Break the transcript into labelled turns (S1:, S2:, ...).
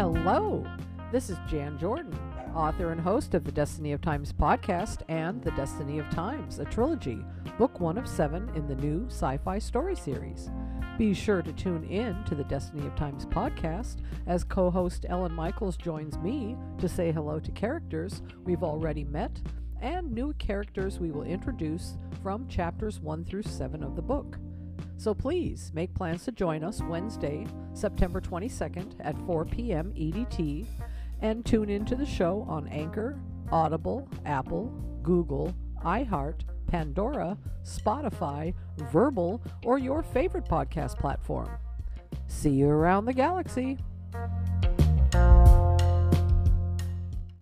S1: Hello, this is Jan Jordynn, author and host of the Destiny of Times podcast and The Destiny of Times, a trilogy, book one of seven in the new sci fi story series. Be sure to tune in to the Destiny of Times podcast as co host LN Michaels joins me to say hello to characters we've already met and new characters we will introduce from chapters 1 through 7 of the book. So please make plans to join us Wednesday, September 22nd at 4 p.m. EDT and tune in to the show on Anchor, Audible, Apple, Google, iHeart, Pandora, Spotify, Verbal, or your favorite podcast platform. See you around the galaxy.